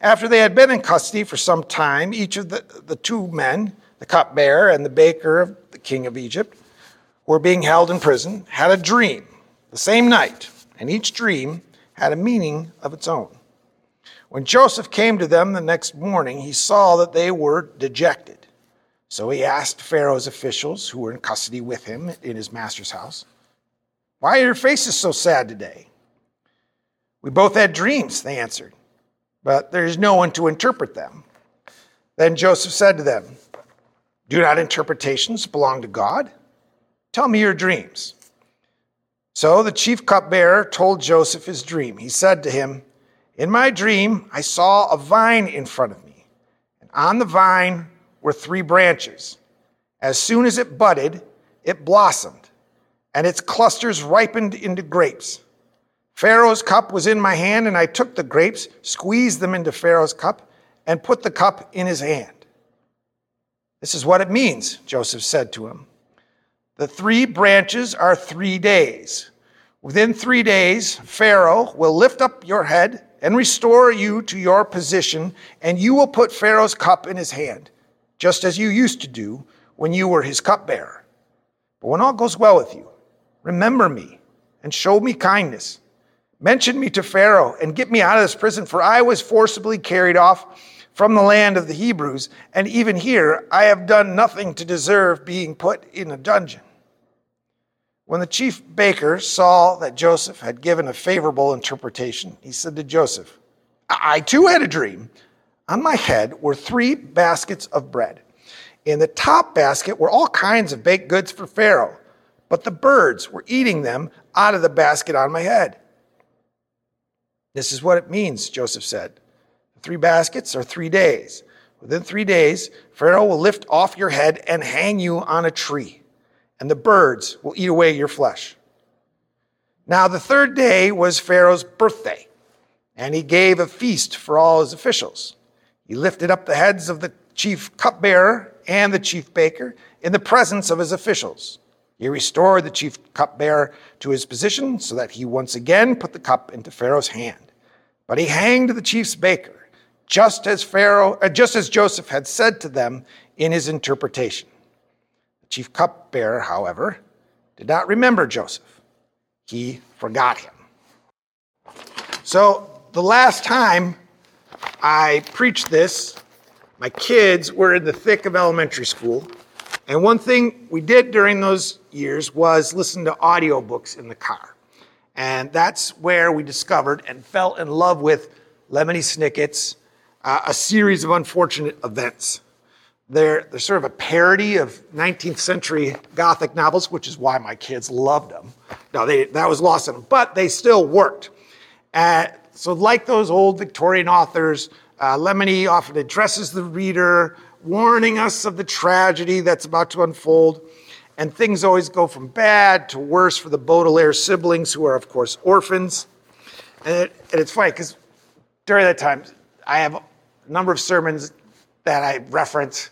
After they had been in custody for some time, each of the, the two men, the cupbearer and the baker of the king of Egypt, were being held in prison, had a dream the same night, and each dream had a meaning of its own. When Joseph came to them the next morning, he saw that they were dejected. So he asked Pharaoh's officials who were in custody with him in his master's house, Why are your faces so sad today? We both had dreams, they answered, but there is no one to interpret them. Then Joseph said to them, Do not interpretations belong to God? Tell me your dreams. So the chief cupbearer told Joseph his dream. He said to him, In my dream, I saw a vine in front of me, and on the vine were three branches. As soon as it budded, it blossomed, and its clusters ripened into grapes. Pharaoh's cup was in my hand, and I took the grapes, squeezed them into Pharaoh's cup, and put the cup in his hand. This is what it means, Joseph said to him. The three branches are three days. Within three days, Pharaoh will lift up your head and restore you to your position, and you will put Pharaoh's cup in his hand, just as you used to do when you were his cupbearer. But when all goes well with you, remember me and show me kindness Mention me to Pharaoh and get me out of this prison, for I was forcibly carried off from the land of the Hebrews, and even here I have done nothing to deserve being put in a dungeon. When the chief baker saw that Joseph had given a favorable interpretation, he said to Joseph, I too had a dream. On my head were three baskets of bread. In the top basket were all kinds of baked goods for Pharaoh, but the birds were eating them out of the basket on my head. This is what it means, Joseph said. Three baskets are three days. Within three days, Pharaoh will lift off your head and hang you on a tree, and the birds will eat away your flesh. Now, the third day was Pharaoh's birthday, and he gave a feast for all his officials. He lifted up the heads of the chief cupbearer and the chief baker in the presence of his officials. He restored the chief cupbearer to his position so that he once again put the cup into Pharaoh's hand. But he hanged the chief's baker, just as Pharaoh, uh, just as Joseph had said to them in his interpretation. The chief cupbearer, however, did not remember Joseph. He forgot him. So the last time I preached this, my kids were in the thick of elementary school. And one thing we did during those years was listen to audiobooks in the car. And that's where we discovered and fell in love with Lemony Snicket's uh, A Series of Unfortunate Events. They're, they're sort of a parody of 19th century Gothic novels, which is why my kids loved them. Now, they, that was lost on them, but they still worked. Uh, so, like those old Victorian authors, uh, Lemony often addresses the reader warning us of the tragedy that's about to unfold. And things always go from bad to worse for the Baudelaire siblings, who are, of course, orphans. And, it, and it's funny because during that time, I have a number of sermons that I reference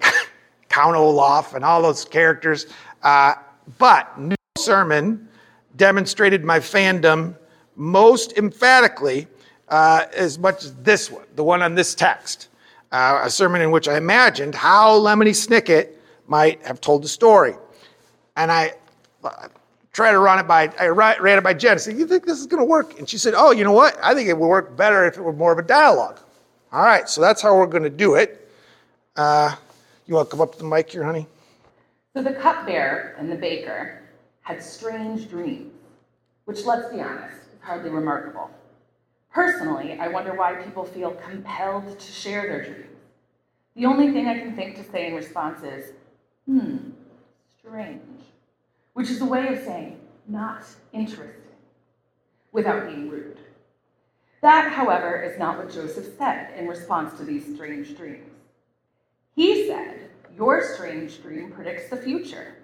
Count Olaf and all those characters. Uh, but no sermon demonstrated my fandom most emphatically uh, as much as this one, the one on this text uh, a sermon in which I imagined how Lemony Snicket might have told the story. And I uh, tried to run it by, I ran it by Jen. I said, You think this is going to work? And she said, Oh, you know what? I think it would work better if it were more of a dialogue. All right, so that's how we're going to do it. Uh, you want to come up to the mic here, honey? So the cupbearer and the baker had strange dreams, which, let's be honest, is hardly remarkable. Personally, I wonder why people feel compelled to share their dreams. The only thing I can think to say in response is, hmm, strange, which is a way of saying not interesting without being rude. That, however, is not what Joseph said in response to these strange dreams. He said, Your strange dream predicts the future,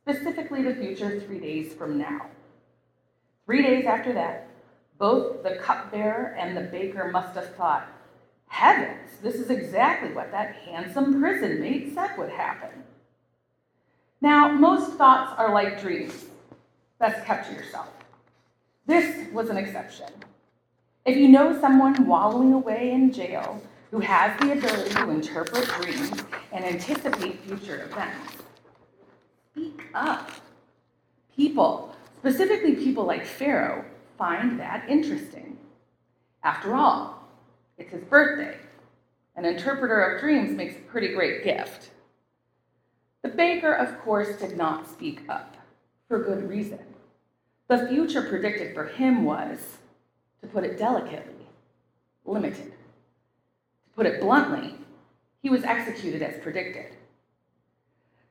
specifically the future three days from now. Three days after that, both the cupbearer and the baker must have thought, Heavens, this is exactly what that handsome prison mate said would happen. Now, most thoughts are like dreams. Best kept to yourself. This was an exception. If you know someone wallowing away in jail who has the ability to interpret dreams and anticipate future events, speak up. People, specifically people like Pharaoh, find that interesting. After all, it's his birthday. An interpreter of dreams makes a pretty great gift. The baker, of course, did not speak up, for good reason. The future predicted for him was, to put it delicately, limited. To put it bluntly, he was executed as predicted.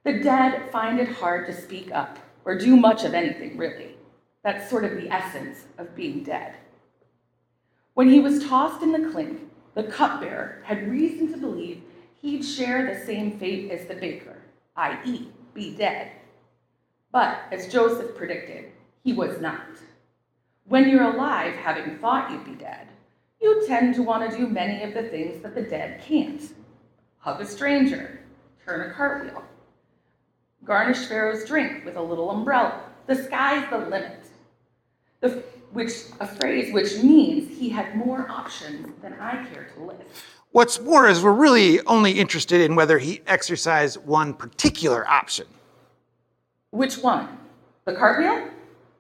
The dead find it hard to speak up or do much of anything, really. That's sort of the essence of being dead. When he was tossed in the clink, the cupbearer had reason to believe he'd share the same fate as the baker, i.e., be dead. But as Joseph predicted, he was not. When you're alive, having thought you'd be dead, you tend to want to do many of the things that the dead can't hug a stranger, turn a cartwheel, garnish Pharaoh's drink with a little umbrella. The sky's the limit. The, which a phrase which means he had more options than I care to list. What's more is we're really only interested in whether he exercised one particular option. Which one? The cartwheel?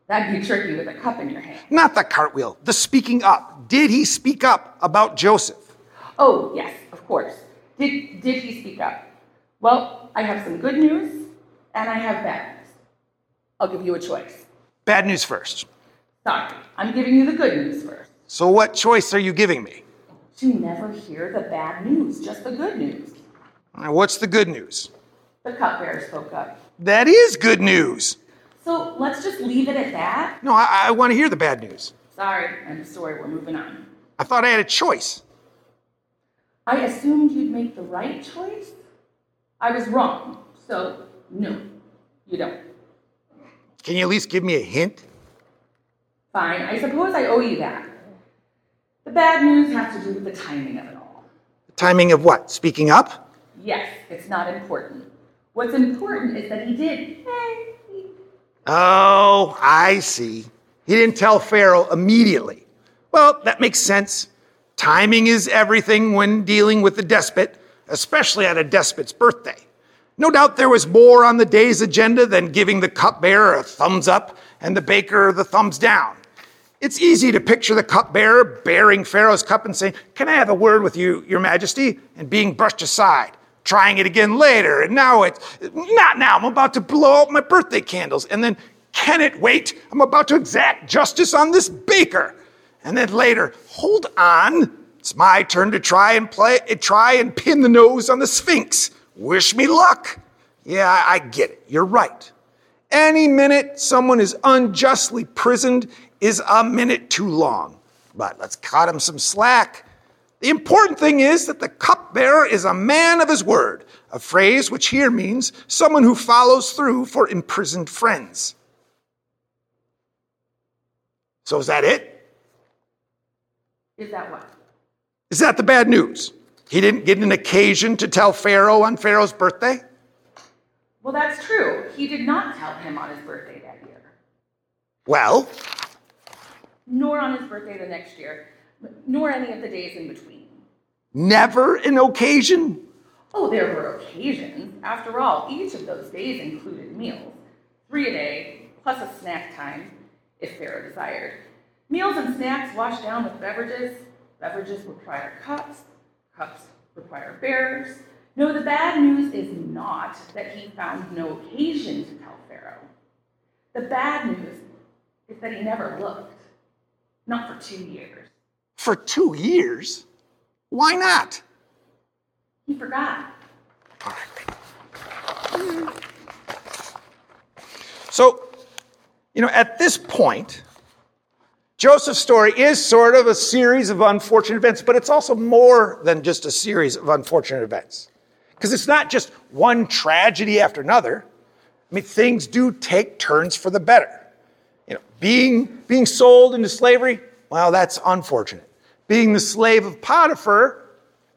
That'd be tricky with a cup in your hand. Not the cartwheel, the speaking up. Did he speak up about Joseph? Oh, yes, of course. Did, did he speak up? Well, I have some good news and I have bad news. I'll give you a choice. Bad news first. Sorry, I'm giving you the good news first. So, what choice are you giving me? To never hear the bad news, just the good news. Uh, What's the good news? The cupbearer spoke up. That is good news. So let's just leave it at that. No, I, I want to hear the bad news. Sorry, I'm sorry, we're moving on. I thought I had a choice. I assumed you'd make the right choice. I was wrong, so no, you don't. Can you at least give me a hint? Fine, I suppose I owe you that. The bad news has to do with the timing of it all. The timing of what? Speaking up? Yes, it's not important. What's important is that he did. Eh, hey, Oh, I see. He didn't tell Pharaoh immediately. Well, that makes sense. Timing is everything when dealing with the despot, especially at a despot's birthday. No doubt there was more on the day's agenda than giving the cupbearer a thumbs up and the baker the thumbs down. It's easy to picture the cupbearer bearing Pharaoh's cup and saying, Can I have a word with you, Your Majesty? and being brushed aside, trying it again later, and now it's not now, I'm about to blow out my birthday candles, and then can it wait? I'm about to exact justice on this baker. And then later, hold on, it's my turn to try and play, try and pin the nose on the Sphinx. Wish me luck. Yeah, I get it. You're right. Any minute someone is unjustly prisoned is a minute too long. But let's cut him some slack. The important thing is that the cupbearer is a man of his word, a phrase which here means someone who follows through for imprisoned friends. So is that it? is that what? Is that the bad news? He didn't get an occasion to tell Pharaoh on Pharaoh's birthday? Well, that's true. He did not tell him on his birthday that year, Well, nor on his birthday the next year, nor any of the days in between. never an occasion? Oh, there were occasions. After all, each of those days included meals three a day, plus a snack time, if Pharaoh desired. Meals and snacks washed down with beverages. Beverages require cups. Cups require bearers. No, the bad news is not that he found no occasion to tell Pharaoh. The bad news is that he never looked. Not for two years. For two years? Why not? He forgot. All right. So, you know, at this point, Joseph's story is sort of a series of unfortunate events, but it's also more than just a series of unfortunate events. Because it's not just one tragedy after another. I mean, things do take turns for the better. Being, being sold into slavery, well, that's unfortunate. Being the slave of Potiphar,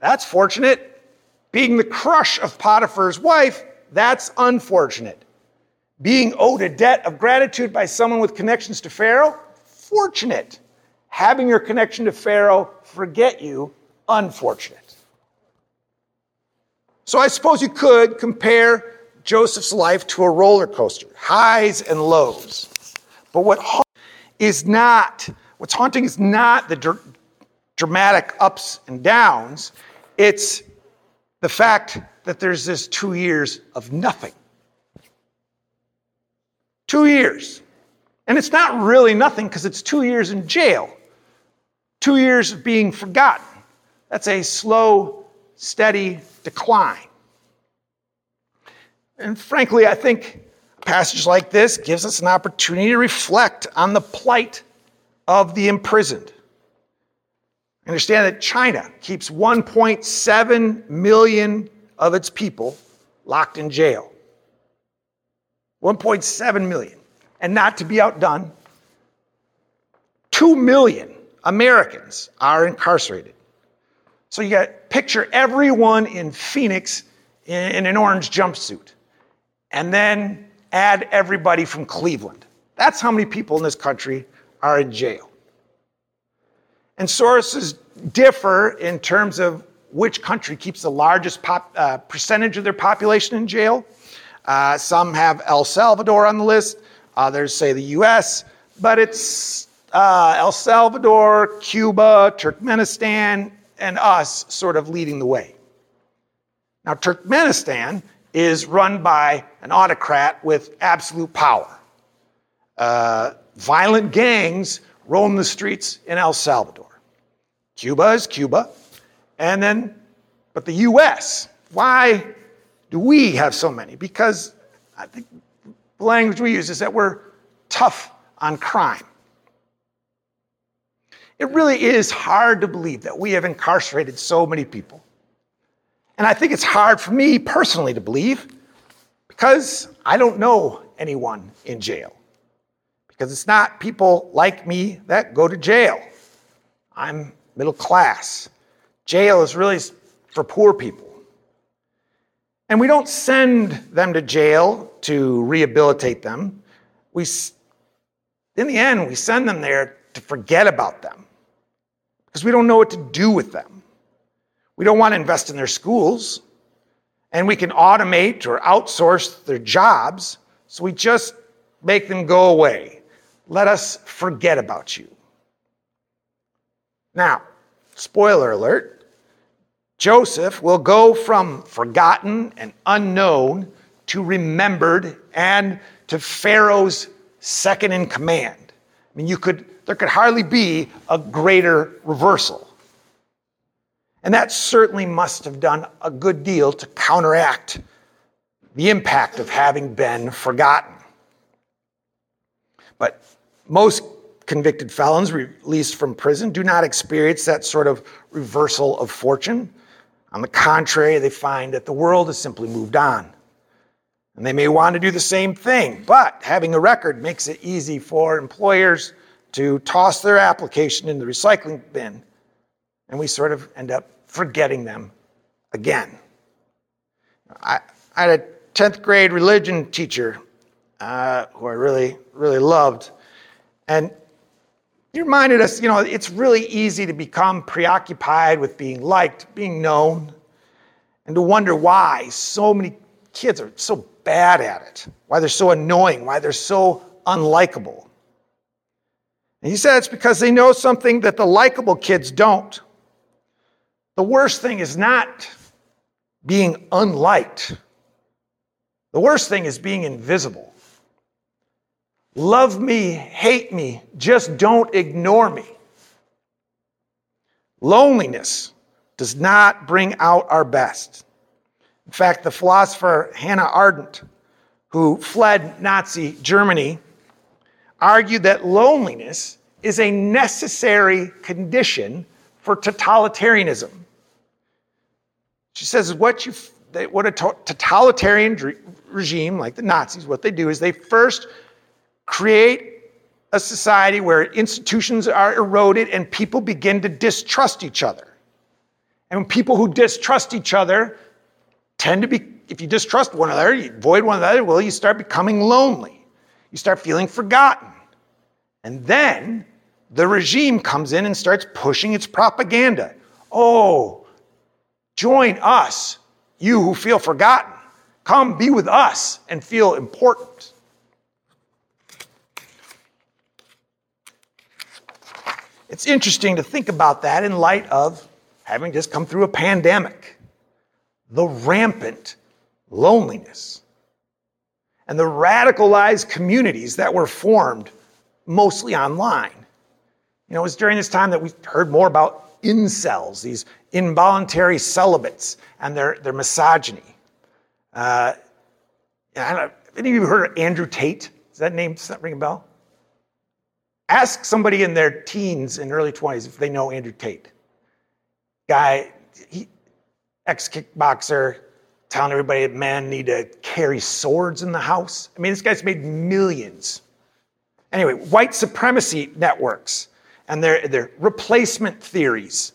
that's fortunate. Being the crush of Potiphar's wife, that's unfortunate. Being owed a debt of gratitude by someone with connections to Pharaoh, fortunate. having your connection to Pharaoh forget you, unfortunate. So I suppose you could compare Joseph's life to a roller coaster, highs and lows. But what is not, what's haunting is not the dr- dramatic ups and downs, it's the fact that there's this two years of nothing. Two years. And it's not really nothing because it's two years in jail, two years of being forgotten. That's a slow, steady decline. And frankly, I think passage like this gives us an opportunity to reflect on the plight of the imprisoned. Understand that China keeps 1.7 million of its people locked in jail. 1.7 million. And not to be outdone, 2 million Americans are incarcerated. So you got picture everyone in Phoenix in an orange jumpsuit and then add everybody from Cleveland. That's how many people in this country are in jail. And sources differ in terms of which country keeps the largest pop, uh, percentage of their population in jail. Uh, some have El Salvador on the list, others say the US, but it's uh, El Salvador, Cuba, Turkmenistan, and us sort of leading the way. Now, Turkmenistan is run by an autocrat with absolute power. Uh, violent gangs roam the streets in El Salvador. Cuba is Cuba. And then, but the US, why do we have so many? Because I think the language we use is that we're tough on crime. It really is hard to believe that we have incarcerated so many people. And I think it's hard for me personally to believe because I don't know anyone in jail. Because it's not people like me that go to jail. I'm middle class. Jail is really for poor people. And we don't send them to jail to rehabilitate them. We, in the end, we send them there to forget about them because we don't know what to do with them. We don't want to invest in their schools, and we can automate or outsource their jobs, so we just make them go away. Let us forget about you. Now, spoiler alert Joseph will go from forgotten and unknown to remembered and to Pharaoh's second in command. I mean, you could, there could hardly be a greater reversal. And that certainly must have done a good deal to counteract the impact of having been forgotten. But most convicted felons released from prison do not experience that sort of reversal of fortune. On the contrary, they find that the world has simply moved on. And they may want to do the same thing, but having a record makes it easy for employers to toss their application in the recycling bin. And we sort of end up forgetting them again. I, I had a 10th grade religion teacher uh, who I really, really loved. And he reminded us, you know, it's really easy to become preoccupied with being liked, being known, and to wonder why so many kids are so bad at it, why they're so annoying, why they're so unlikable. And he said it's because they know something that the likable kids don't. The worst thing is not being unliked, the worst thing is being invisible. Love me, hate me, just don't ignore me. Loneliness does not bring out our best. In fact, the philosopher Hannah Arendt, who fled Nazi Germany, argued that loneliness is a necessary condition for totalitarianism. She says what you what a totalitarian regime like the Nazis, what they do is they first create a society where institutions are eroded and people begin to distrust each other. And people who distrust each other tend to be, if you distrust one another, you avoid one another, well, you start becoming lonely. You start feeling forgotten. And then the regime comes in and starts pushing its propaganda. Oh, join us, you who feel forgotten. Come be with us and feel important. It's interesting to think about that in light of having just come through a pandemic, the rampant loneliness, and the radicalized communities that were formed mostly online. You know, it was during this time that we heard more about incels, these involuntary celibates, and their, their misogyny. Uh, I don't, have any of you heard of Andrew Tate? Does that name does that ring a bell? Ask somebody in their teens and early 20s if they know Andrew Tate. Guy, ex kickboxer, telling everybody men need to carry swords in the house. I mean, this guy's made millions. Anyway, white supremacy networks and their, their replacement theories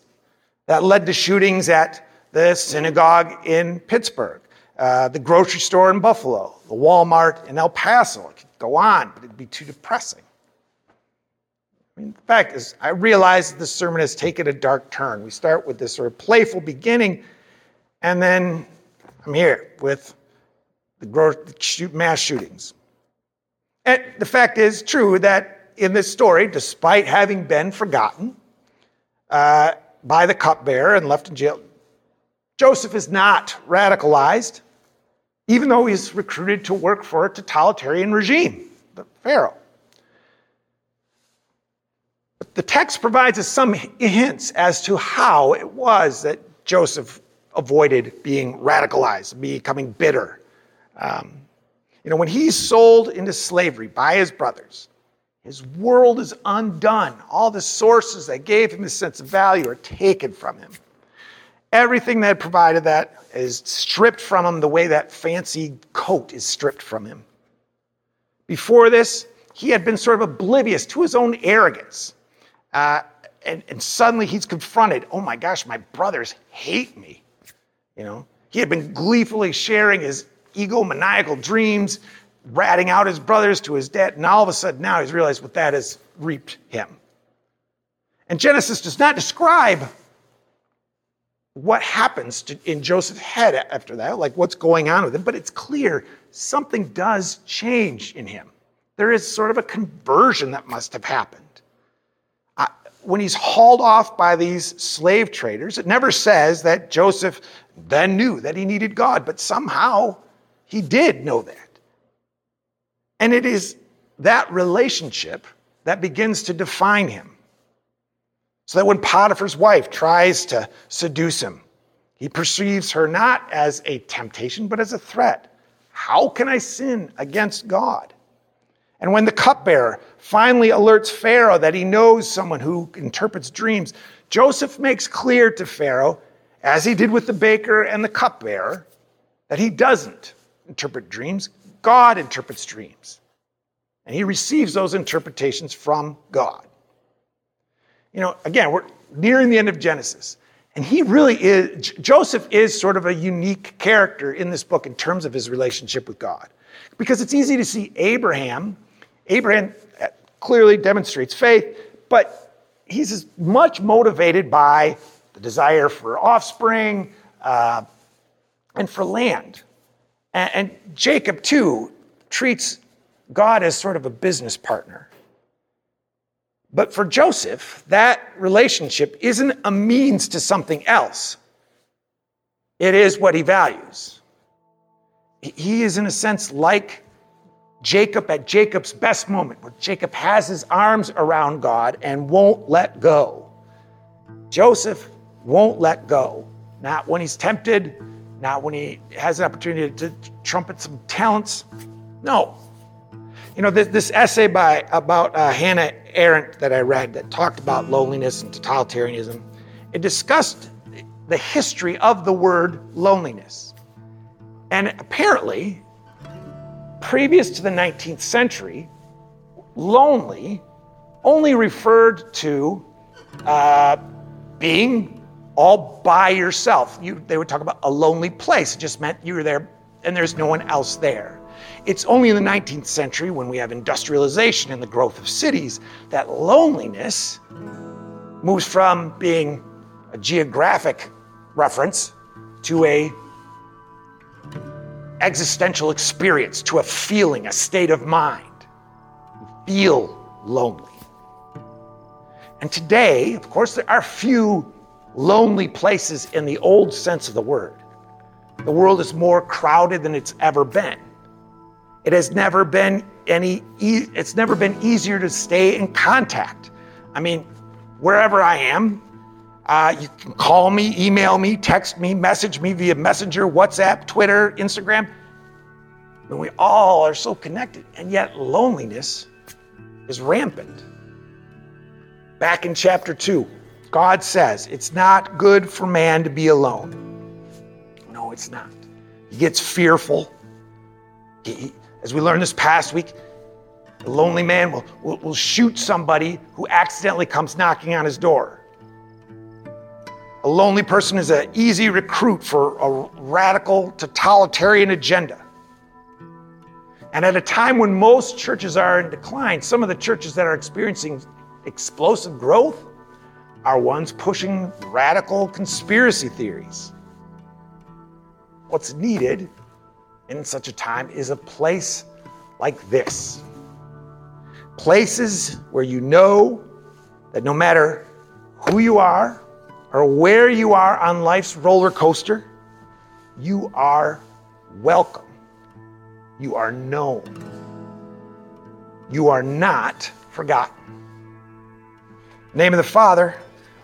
that led to shootings at the synagogue in Pittsburgh, uh, the grocery store in Buffalo, the Walmart in El Paso. I could go on, but it'd be too depressing. I mean, the fact is, I realize this sermon has taken a dark turn. We start with this sort of playful beginning, and then I'm here with the mass shootings. And the fact is true that in this story, despite having been forgotten uh, by the cupbearer and left in jail, Joseph is not radicalized, even though he's recruited to work for a totalitarian regime, the Pharaoh. But the text provides us some hints as to how it was that Joseph avoided being radicalized, becoming bitter. Um, you know, when he's sold into slavery by his brothers, his world is undone. All the sources that gave him a sense of value are taken from him. Everything that provided that is stripped from him the way that fancy coat is stripped from him. Before this, he had been sort of oblivious to his own arrogance. Uh, and, and suddenly he's confronted oh my gosh, my brothers hate me. You know, he had been gleefully sharing his egomaniacal dreams, ratting out his brothers to his dad. And all of a sudden now he's realized what that has reaped him. And Genesis does not describe what happens to, in Joseph's head after that, like what's going on with him, but it's clear something does change in him. There is sort of a conversion that must have happened. When he's hauled off by these slave traders, it never says that Joseph then knew that he needed God, but somehow he did know that. And it is that relationship that begins to define him. So that when Potiphar's wife tries to seduce him, he perceives her not as a temptation, but as a threat. How can I sin against God? And when the cupbearer finally alerts Pharaoh that he knows someone who interprets dreams, Joseph makes clear to Pharaoh, as he did with the baker and the cupbearer, that he doesn't interpret dreams. God interprets dreams. And he receives those interpretations from God. You know, again, we're nearing the end of Genesis. And he really is, Joseph is sort of a unique character in this book in terms of his relationship with God. Because it's easy to see Abraham, Abraham uh, clearly demonstrates faith, but he's as much motivated by the desire for offspring uh, and for land. And, and Jacob, too, treats God as sort of a business partner. But for Joseph, that relationship isn't a means to something else. It is what he values. He is, in a sense, like Jacob at Jacob's best moment, where Jacob has his arms around God and won't let go. Joseph won't let go, not when he's tempted, not when he has an opportunity to trumpet some talents. No. You know, this, this essay by about uh, Hannah Arendt that I read that talked about loneliness and totalitarianism, it discussed the history of the word loneliness. And apparently, previous to the 19th century, lonely only referred to uh, being all by yourself. You, they would talk about a lonely place. It just meant you were there and there's no one else there. It's only in the 19th century, when we have industrialization and the growth of cities, that loneliness moves from being a geographic reference to a existential experience, to a feeling, a state of mind. You feel lonely. And today, of course, there are few lonely places in the old sense of the word. The world is more crowded than it's ever been. It has never been any e- it's never been easier to stay in contact. I mean, wherever I am, uh, you can call me, email me, text me, message me via Messenger, WhatsApp, Twitter, Instagram. And we all are so connected, and yet loneliness is rampant. Back in chapter 2, God says it's not good for man to be alone. No, it's not. He gets fearful. He, as we learned this past week, a lonely man will, will, will shoot somebody who accidentally comes knocking on his door. A lonely person is an easy recruit for a radical totalitarian agenda. And at a time when most churches are in decline, some of the churches that are experiencing explosive growth are ones pushing radical conspiracy theories. What's needed in such a time is a place like this. Places where you know that no matter who you are or where you are on life's roller coaster, you are welcome. You are known. You are not forgotten. name of the Father,